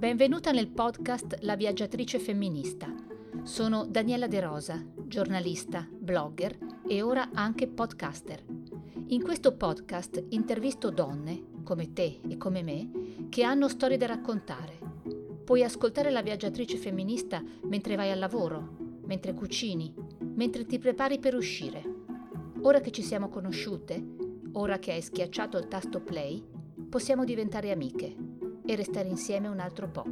Benvenuta nel podcast La viaggiatrice femminista. Sono Daniela De Rosa, giornalista, blogger e ora anche podcaster. In questo podcast intervisto donne, come te e come me, che hanno storie da raccontare. Puoi ascoltare La viaggiatrice femminista mentre vai al lavoro, mentre cucini, mentre ti prepari per uscire. Ora che ci siamo conosciute, ora che hai schiacciato il tasto play, possiamo diventare amiche e restare insieme un altro po'.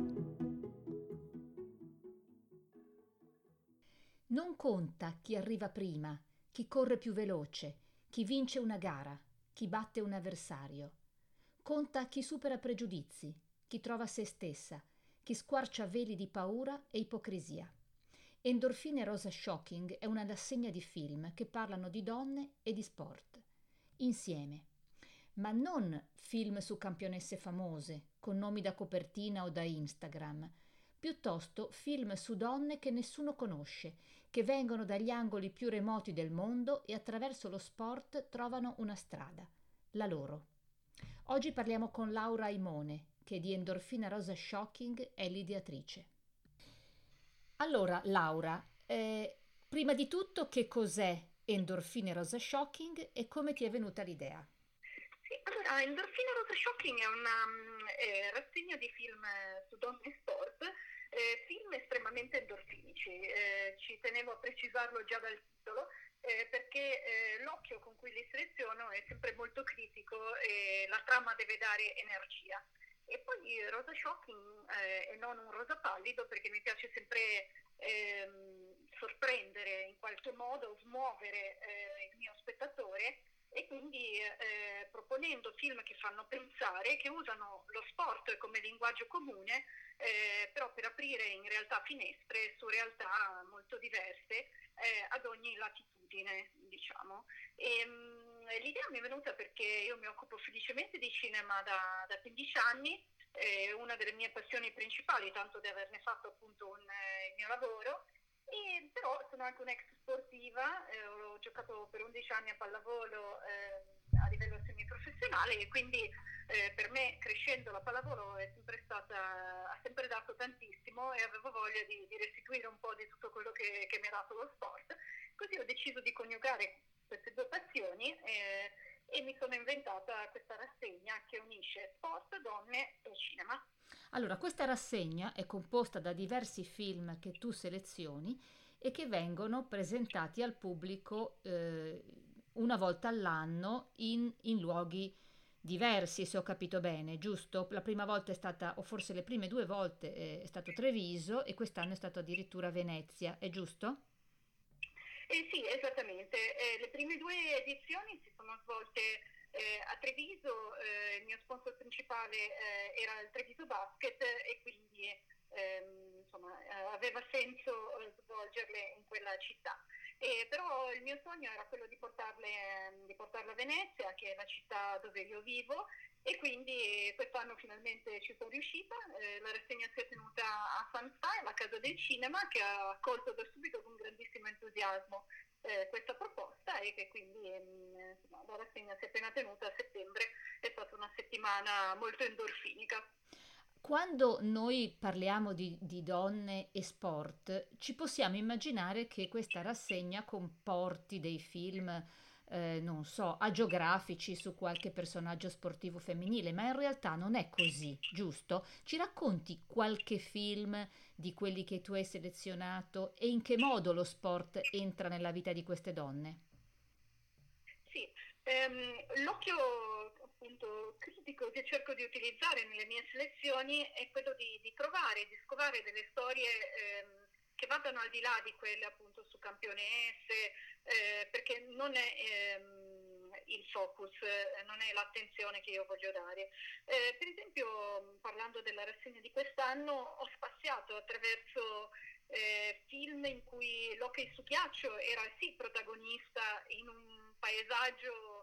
Non conta chi arriva prima, chi corre più veloce, chi vince una gara, chi batte un avversario. Conta chi supera pregiudizi, chi trova se stessa, chi squarcia veli di paura e ipocrisia. Endorfine Rosa Shocking è una rassegna di film che parlano di donne e di sport. Insieme. Ma non film su campionesse famose, con nomi da copertina o da Instagram. Piuttosto film su donne che nessuno conosce, che vengono dagli angoli più remoti del mondo e attraverso lo sport trovano una strada, la loro. Oggi parliamo con Laura Imone, che di Endorfina Rosa Shocking è l'ideatrice. Allora, Laura, eh, prima di tutto che cos'è Endorfine Rosa Shocking e come ti è venuta l'idea? Sì, allora, Endorfine Rosa Shocking è una mm, eh, rassegna di film su donne e sport, eh, film estremamente endorfinici, eh, ci tenevo a precisarlo già dal titolo, eh, perché eh, l'occhio con cui li seleziono è sempre molto critico e la trama deve dare energia. E poi rosa shocking eh, e non un rosa pallido perché mi piace sempre ehm, sorprendere in qualche modo, smuovere eh, il mio spettatore e quindi eh, proponendo film che fanno pensare, che usano lo sport come linguaggio comune, eh, però per aprire in realtà finestre su realtà molto diverse eh, ad ogni latitudine, diciamo. E, mh, l'idea mi è venuta perché io mi occupo felicemente di cinema da, da 15 anni, è una delle mie passioni principali, tanto di averne fatto appunto un, eh, il mio lavoro. E però sono anche un'ex sportiva, eh, ho giocato per 11 anni a pallavolo eh, a livello semiprofessionale e quindi eh, per me crescendo la pallavolo è sempre stata, ha sempre dato tantissimo e avevo voglia di, di restituire un po' di tutto quello che, che mi ha dato lo sport. Così ho deciso di coniugare queste due passioni eh, e mi sono inventata questa rassegna che unisce sport, donne e cinema. Allora, questa rassegna è composta da diversi film che tu selezioni e che vengono presentati al pubblico eh, una volta all'anno in, in luoghi diversi, se ho capito bene, giusto? La prima volta è stata, o forse le prime due volte eh, è stato Treviso e quest'anno è stato addirittura Venezia, è giusto? Eh sì, esattamente. Eh, le prime due edizioni si sono svolte eh, a Treviso, eh, il mio sponsor principale eh, era il Treviso Basket e quindi ehm, insomma, eh, aveva senso svolgerle in quella città. Però il mio sogno era quello di portarle, di portarle a Venezia, che è la città dove io vivo, e quindi quest'anno finalmente ci sono riuscita. Eh, la rassegna si è tenuta a Fanfai, la casa del cinema, che ha accolto da subito con grandissimo entusiasmo eh, questa proposta e che quindi ehm, insomma, la rassegna si è appena tenuta a settembre, è stata una settimana molto endorfinica. Quando noi parliamo di, di, donne e sport, ci possiamo immaginare che questa rassegna comporti dei film eh, non so, agiografici su qualche personaggio sportivo femminile, ma in realtà non è così, giusto? Ci racconti qualche film di quelli che tu hai selezionato e in che modo lo sport entra nella vita di queste donne? Sì, ehm, l'occhio appunto critico che cerco di utilizzare nelle mie selezioni è quello di, di trovare, di scovare delle storie ehm, che vadano al di là di quelle appunto su campionesse, eh, perché non è ehm, il focus, eh, non è l'attenzione che io voglio dare. Eh, per esempio, parlando della rassegna di quest'anno, ho spaziato attraverso eh, film in cui l'hockey su ghiaccio era sì protagonista in un paesaggio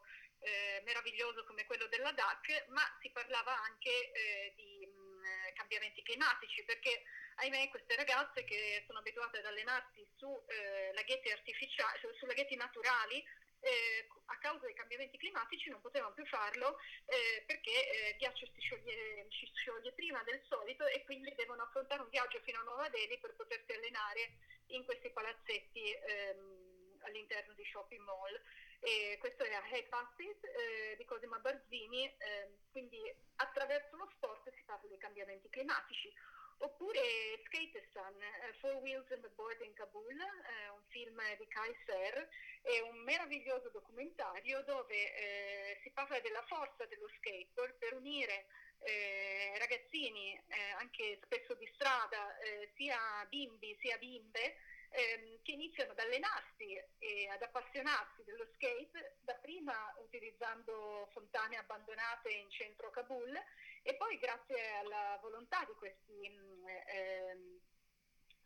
eh, meraviglioso come quello della DAC, ma si parlava anche eh, di mh, mm, cambiamenti climatici, perché ahimè queste ragazze che sono abituate ad allenarsi su eh, laghetti artificiali, su, su laghetti naturali, eh, a causa dei cambiamenti climatici non potevano più farlo eh, perché eh, il ghiaccio si scioglie, si scioglie, prima del solito e quindi devono affrontare un viaggio fino a Nuova Delhi per potersi allenare in questi palazzetti ehm, all'interno di shopping mall. E questo era Hey Passes eh, di Cosima Barzini, ehm, quindi attraverso lo sport si parla dei cambiamenti climatici. Oppure Skateistan, uh, Four Wheels and the Board in Kabul, eh, un film di Kai Ser, è un meraviglioso documentario dove eh, si parla della forza dello skateboard per unire eh, ragazzini, eh, anche spesso di strada, eh, sia bimbi sia bimbe, ehm, che iniziano ad allenarsi e ad appassionarsi dello skate, dapprima utilizzando fontane abbandonate in centro Kabul e poi grazie alla volontà di questi... Mm, ehm,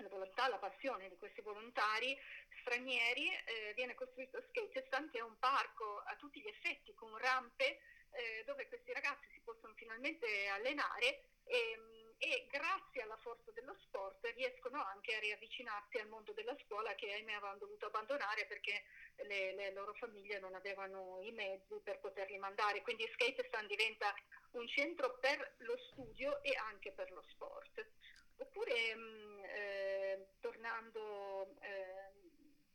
la volontà, la passione di questi volontari stranieri eh, viene costruito Skatestan che è un parco a tutti gli effetti con rampe eh, dove questi ragazzi si possono finalmente allenare e, mm, e grazie alla forza dello sport riescono anche a riavvicinarsi al mondo della scuola che ahimè avevano dovuto abbandonare perché le, le loro famiglie non avevano i mezzi per poterli mandare. Quindi Skatestan diventa un centro per lo studio e anche per lo sport. Oppure mh, mm, eh, tornando eh,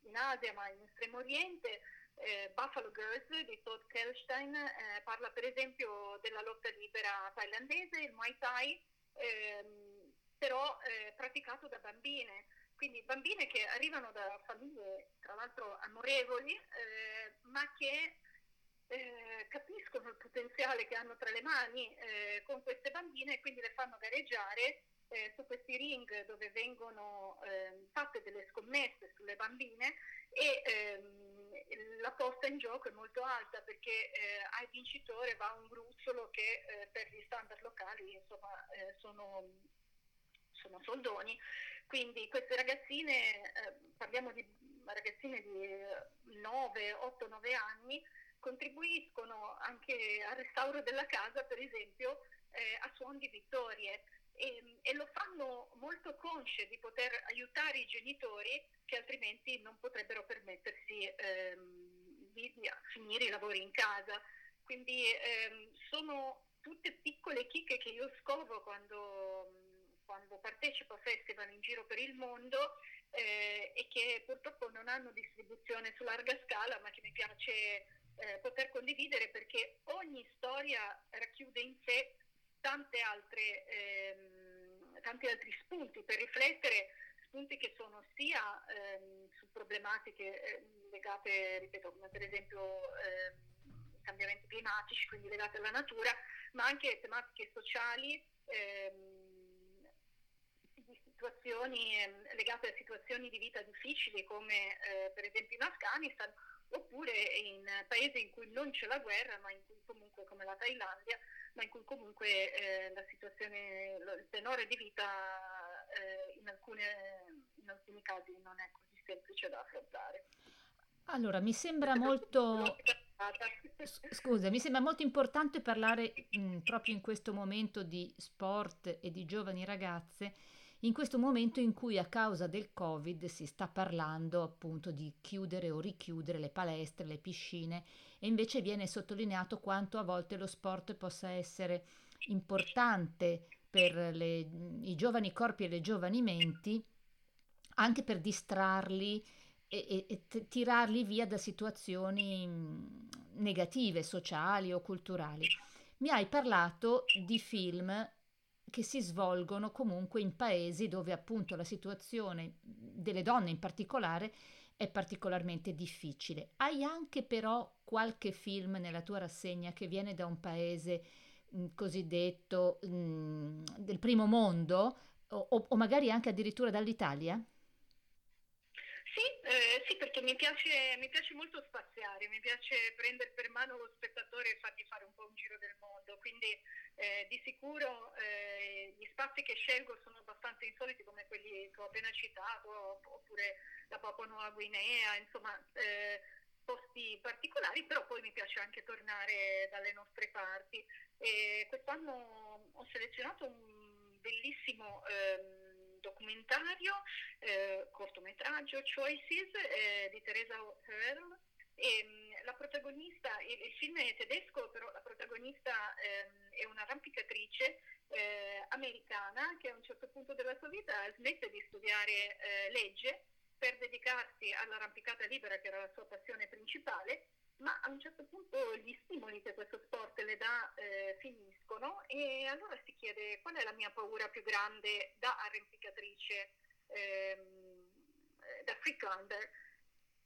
in Asia ma in Estremo Oriente, eh, Buffalo Girls di Todd Kelstein eh, parla per esempio della lotta libera thailandese, il Muay Thai, ehm, però eh, praticato da bambine, quindi bambine che arrivano da famiglie tra l'altro amorevoli, eh, ma che eh, capiscono il potenziale che hanno tra le mani eh, con queste bambine e quindi le fanno gareggiare eh, su questi ring dove vengono eh, fatte delle scommesse sulle bambine e ehm, la posta in gioco è molto alta perché eh, al vincitore va un gruzzolo che eh, per gli standard locali insomma, eh, sono, sono, soldoni. Quindi queste ragazzine, eh, parliamo di ragazzine di 9, 8, 9 anni, contribuiscono anche al restauro della casa, per esempio, eh, a suon di vittorie e, e, lo fanno molto consce di poter aiutare i genitori che altrimenti non potrebbero permettersi ehm, di, di, finire i lavori in casa. Quindi ehm, sono tutte piccole chicche che io scovo quando, quando partecipo a festival in giro per il mondo eh, e che purtroppo non hanno distribuzione su larga scala, ma che mi piace eh, poter condividere perché ogni storia racchiude in sé tante altre, ehm, tanti altri spunti per riflettere, spunti che sono sia ehm, su problematiche eh, legate, ripeto, come per esempio ehm, cambiamenti climatici, quindi legate alla natura, ma anche tematiche sociali ehm, situazioni ehm, legate a situazioni di vita difficili come eh, per esempio in Afghanistan oppure in paesi in cui non c'è la guerra ma in cui comunque come la Thailandia ma in cui comunque eh, la situazione, il tenore di vita eh, in, alcune, in alcuni casi non è così semplice da affrontare. Allora, mi sembra molto... Scusa, mi sembra molto importante parlare mh, proprio in questo momento di sport e di giovani ragazze, in questo momento in cui a causa del Covid si sta parlando appunto di chiudere o richiudere le palestre, le piscine e invece viene sottolineato quanto a volte lo sport possa essere importante per le, i giovani corpi e le giovani menti, anche per distrarli e, e, e tirarli via da situazioni negative, sociali o culturali. Mi hai parlato di film che si svolgono comunque in paesi dove appunto la situazione delle donne in particolare è particolarmente difficile. Hai anche però qualche film nella tua rassegna che viene da un paese mh, cosiddetto mh, del primo mondo o, o, magari anche addirittura dall'Italia? Sì, perché mi piace, mi piace, molto spaziare, mi piace prendere per mano lo spettatore e fargli fare un po' un giro del mondo, quindi eh, di sicuro eh, gli spazi che scelgo sono abbastanza insoliti come quelli che ho appena citato, oppure la Papua Nuova Guinea, insomma eh, posti particolari, però poi mi piace anche tornare dalle nostre parti. E quest'anno ho selezionato un bellissimo ehm, documentario, eh, cortometraggio Choices eh, di Teresa Earl. E, mm, la protagonista, il, il, film è tedesco, però la protagonista ehm, è un'arrampicatrice eh, americana che a un certo punto della sua vita smette di studiare eh, legge per dedicarsi all'arrampicata libera, che era la sua passione principale, ma a un certo punto gli stimoli che questo sport le dà eh, finiscono e allora si chiede qual è la mia paura più grande da arrampicatrice, ehm, da freelander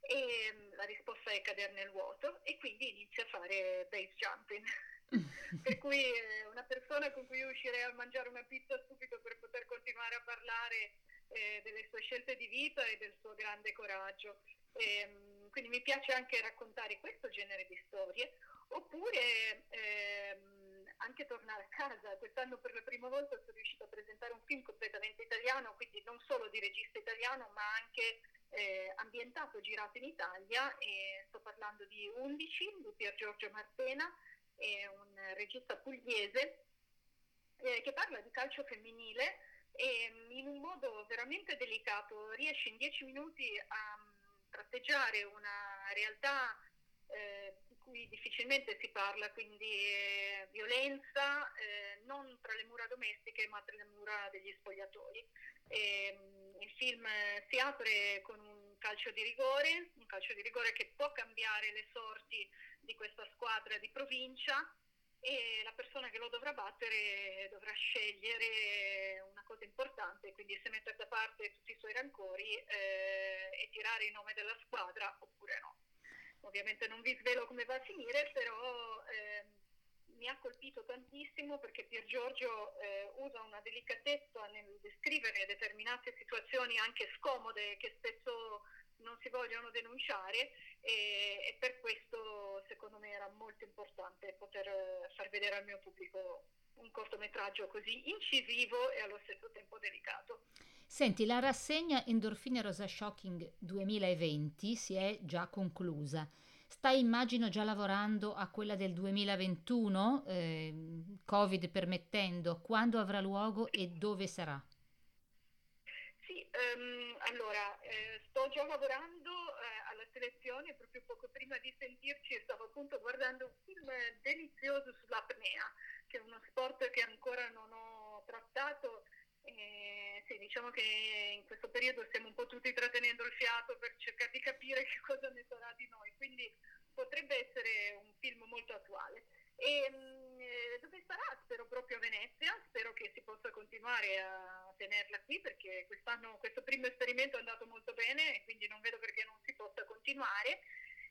e mm, la risposta è cadere nel vuoto e quindi inizia a fare base jumping. per cui eh, una persona con cui uscirei a mangiare una pizza subito per poter continuare a parlare eh, delle sue scelte di vita e del suo grande coraggio. E, mm, quindi mi piace anche raccontare questo genere di storie, oppure ehm, anche tornare a casa. Quest'anno per la prima volta sono riuscita a presentare un film completamente italiano, quindi non solo di regista italiano, ma anche eh, ambientato, girato in Italia. E sto parlando di 11 di Pier Giorgio Martena, un regista pugliese eh, che parla di calcio femminile e in un modo veramente delicato riesce in 10 minuti a tratteggiare una realtà eh, di cui difficilmente si parla, quindi eh, violenza eh, non tra le mura domestiche ma tra le mura degli spogliatori. E, mm, il film si apre con un calcio di rigore, un calcio di rigore che può cambiare le sorti di questa squadra di provincia e la persona che lo dovrà battere dovrà scegliere una cosa importante, quindi se mettere da parte tutti i suoi rancori eh, e tirare il nome della squadra oppure no. Ovviamente non vi svelo come va a finire, però eh, mi ha colpito tantissimo perché Pier Giorgio eh, usa una delicatezza nel descrivere determinate situazioni anche scomode che spesso non si vogliono denunciare e, e, per questo secondo me era molto importante poter eh, far vedere al mio pubblico un cortometraggio così incisivo e allo stesso tempo delicato. Senti, la rassegna Endorfine Rosa Shocking 2020 si è già conclusa. Stai immagino già lavorando a quella del 2021, eh, Covid permettendo, quando avrà luogo e dove sarà? Um, allora eh, sto già lavorando eh, alla selezione, proprio poco prima di sentirci stavo appunto guardando un film delizioso sull'apnea, che è uno sport che ancora non ho trattato. Eh, sì, diciamo che in questo periodo stiamo un po' tutti trattenendo il fiato per cercare di capire che cosa ne sarà di noi, quindi potrebbe essere un film molto attuale. E, mm, eh, dove sarà? Spero proprio a Venezia, spero che si possa continuare a tenerla qui perché quest'anno questo primo esperimento è andato molto bene e quindi non vedo perché non si possa continuare.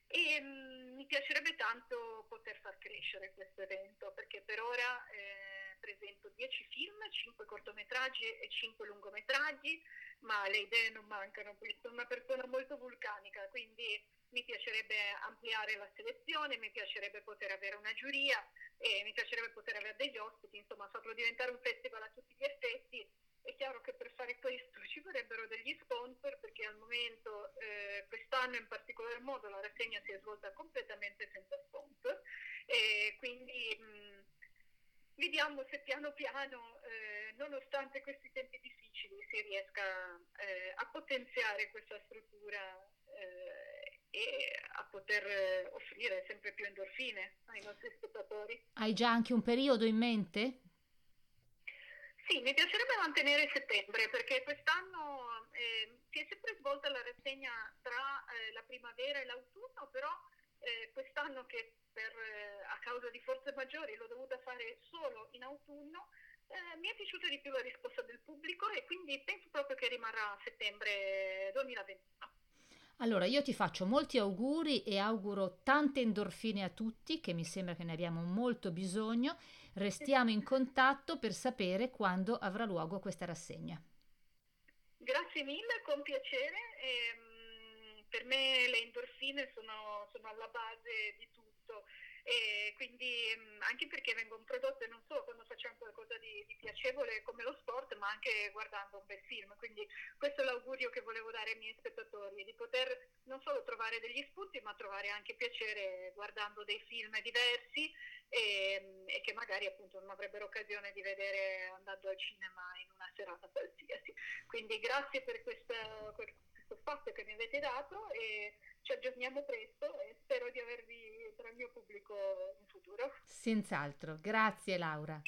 E mh, mm, mi piacerebbe tanto poter far crescere questo evento perché per ora eh, presento 10 film, 5 cortometraggi e 5 lungometraggi, ma le idee non mancano, sono una persona molto vulcanica, quindi mi piacerebbe ampliare la selezione, mi piacerebbe poter avere una giuria e mi piacerebbe poter avere degli ospiti, insomma farlo diventare un festival a tutti gli effetti. È chiaro che per fare questo ci vorrebbero degli sponsor perché al momento, eh, quest'anno in particolar modo, la rassegna si è svolta completamente senza sponsor e quindi mh, vediamo se piano piano, eh, nonostante questi tempi difficili, si riesca eh, a potenziare questa struttura eh, e a poter eh, offrire sempre più endorfine ai nostri spettatori. Hai già anche un periodo in mente? Sì, mi piacerebbe mantenere settembre perché quest'anno eh, si è sempre svolta la rassegna tra eh, la primavera e l'autunno, però eh, quest'anno che per, eh, a causa di forze maggiori l'ho dovuta fare solo in autunno, eh, mi è piaciuta di più la risposta del pubblico e quindi penso proprio che rimarrà a settembre 2021. Allora, io ti faccio molti auguri e auguro tante endorfine a tutti, che mi sembra che ne abbiamo molto bisogno. Restiamo in contatto per sapere quando avrà luogo questa rassegna. Grazie mille, con piacere. E, um, per me le endorfine sono, sono alla base di tutto e quindi mm, anche perché vengono prodotte non solo quando facciamo qualcosa di, di, piacevole come lo sport, ma anche guardando un bel film. Quindi questo è l'augurio che volevo dare ai miei spettatori, di poter non solo trovare degli spunti, ma trovare anche piacere guardando dei film diversi e, mm, e che magari appunto non avrebbero occasione di vedere andando al cinema in una serata qualsiasi. Quindi grazie per questa, questo spazio che mi avete dato e ci aggiorniamo presto e spero di avervi tra il mio pubblico in futuro. Senz'altro, grazie Laura.